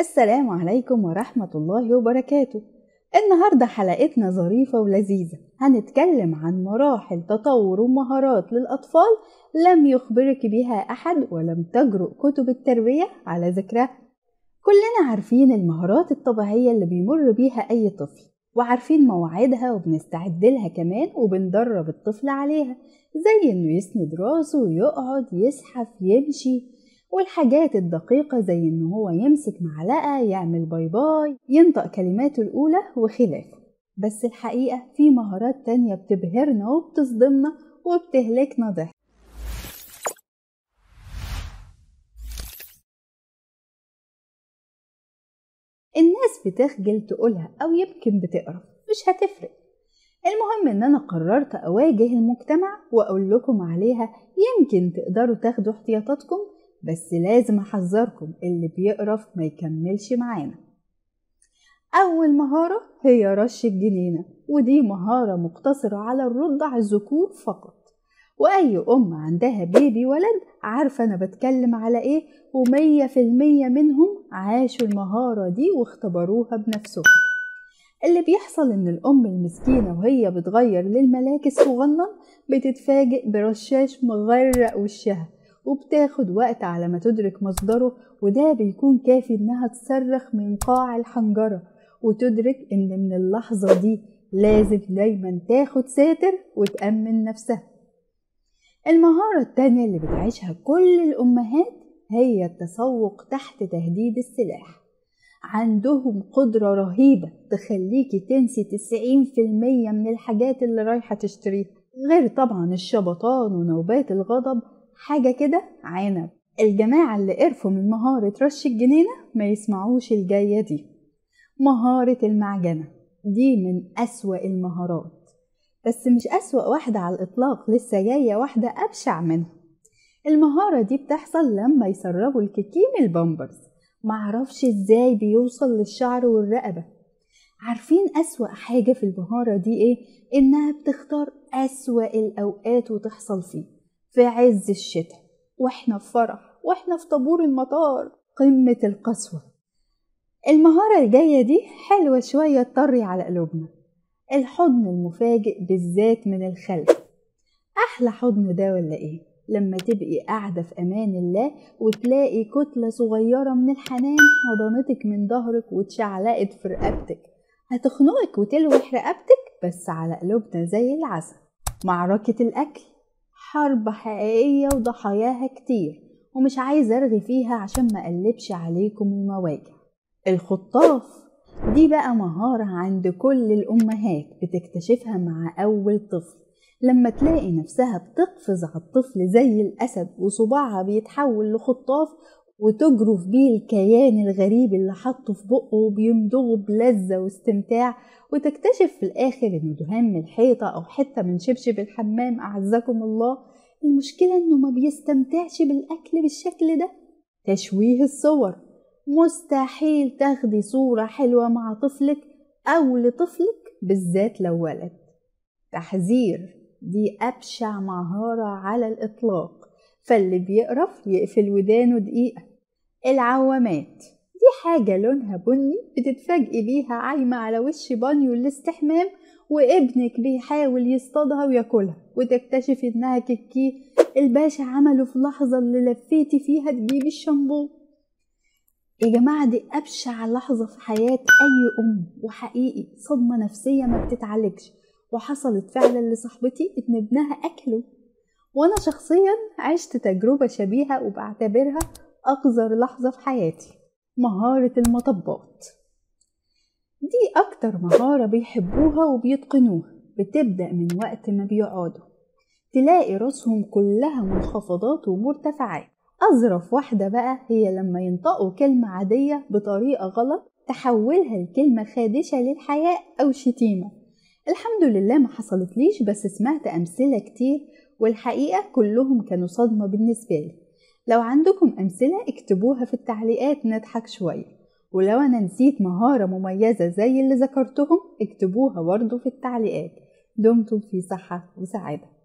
السلام عليكم ورحمة الله وبركاته. النهاردة حلقتنا ظريفة ولذيذة. هنتكلم عن مراحل تطور ومهارات للأطفال لم يخبرك بها أحد ولم تجرؤ كتب التربية على ذكرها. كلنا عارفين المهارات الطبيعية اللي بيمر بيها أي طفل وعارفين مواعيدها وبنستعد لها كمان وبندرب الطفل عليها زي إنه يسند راسه ويقعد يزحف يمشي والحاجات الدقيقة زي إن هو يمسك معلقة يعمل باي باي ينطق كلماته الأولى وخلافه. بس الحقيقة في مهارات تانية بتبهرنا وبتصدمنا وبتهلكنا ضحك الناس بتخجل تقولها أو يمكن بتقرف مش هتفرق. المهم إن أنا قررت أواجه المجتمع وأقول لكم عليها يمكن تقدروا تاخدوا احتياطاتكم بس لازم أحذركم اللي بيقرف ما يكملش معانا. أول مهارة هي رش الجنينة ودي مهارة مقتصرة على الرضع الذكور فقط. وأي أم عندها بيبي ولد عارفة أنا بتكلم على إيه ومية في المية منهم عاشوا المهارة دي واختبروها بنفسهم. اللي بيحصل إن الأم المسكينة وهي بتغير للملاك الصغنن بتتفاجئ برشاش مغرق وشها. وبتاخد وقت على ما تدرك مصدره وده بيكون كافي إنها تصرخ من قاع الحنجرة وتدرك إن من اللحظة دي لازم دايما تاخد ساتر وتأمن نفسها. المهارة التانية اللي بتعيشها كل الأمهات هي التسوق تحت تهديد السلاح. عندهم قدرة رهيبة تخليكي تنسي تسعين في المية من الحاجات اللي رايحة تشتريها غير طبعا الشبطات ونوبات الغضب حاجة كده؟ عنب. الجماعة اللي قرفوا من مهارة رش الجنينة ما يسمعوش الجاية دي. مهارة المعجنة. دي من أسوأ المهارات. بس مش أسوأ واحدة على الإطلاق لسه جاية واحدة أبشع منها. المهارة دي بتحصل لما يسربوا الكاكي من البامبرز. معرفش إزاي بيوصل للشعر والرقبة. عارفين أسوأ حاجة في المهارة دي إيه؟ إنها بتختار أسوأ الأوقات وتحصل فيه. في عز الشتاء وإحنا في فرح وإحنا في طابور المطار. قمة القسوة. المهارة الجاية دي حلوة شوية تطري على قلوبنا. الحضن المفاجئ بالذات من الخلف. أحلى حضن ده ولا إيه؟ لما تبقي قاعدة في أمان الله وتلاقي كتلة صغيرة من الحنان حضنتك من ظهرك واتشعلقت في رقبتك. هتخنقك وتلوح رقبتك بس على قلوبنا زي العسل. معركة الأكل. حرب حقيقية وضحاياها كتير ومش عايزة أرغي فيها عشان ما أقلبش عليكم المواجع. الخطاف دي بقى مهارة عند كل الأمهات بتكتشفها مع أول طفل. لما تلاقي نفسها بتقفز على الطفل زي الأسد وصباعها بيتحول لخطاف وتجرف بيه الكيان الغريب اللي حطه في بقه وبيمضغه بلذة واستمتاع وتكتشف في الآخر إنه دهان من الحيطة أو حتة من شبشب الحمام أعزكم الله. المشكلة إنه ما بيستمتعش بالأكل بالشكل ده. تشويه الصور. مستحيل تاخدي صورة حلوة مع طفلك أو لطفلك بالذات لو ولد. تحذير. دي أبشع مهارة على الإطلاق. فاللي بيقرف يقفل ودانه دقيقة. العوامات. دي حاجة لونها بني بتتفاجئي بيها عايمة على وش بانيو الاستحمام وابنك بيحاول يصطادها وياكلها وتكتشفي إنها كيكي الباشا عمله في لحظة اللي لفيتي فيها تجيبي الشامبو. يا جماعة دي أبشع لحظة في حياة أي أم وحقيقي صدمة نفسية ما بتتعالجش. وحصلت فعلا لصاحبتي إن ابنها أكله. وأنا شخصيا عشت تجربة شبيهة وبعتبرها أقذر لحظة في حياتي مهارة المطبات. دي أكتر مهارة بيحبوها وبيتقنوها بتبدأ من وقت ما بيقعدوا. تلاقي رأسهم كلها منخفضات ومرتفعات. أظرف واحدة بقى هي لما ينطقوا كلمة عادية بطريقة غلط تحولها لكلمة خادشة للحياء أو شتيمة. الحمد لله ما حصلتليش بس سمعت أمثلة كتير والحقيقة كلهم كانوا صدمة بالنسبة لي. لو عندكم أمثلة اكتبوها في التعليقات نضحك شوية. ولو أنا نسيت مهارة مميزة زي اللي ذكرتهم اكتبوها برضه في التعليقات. دمتم في صحة وسعادة.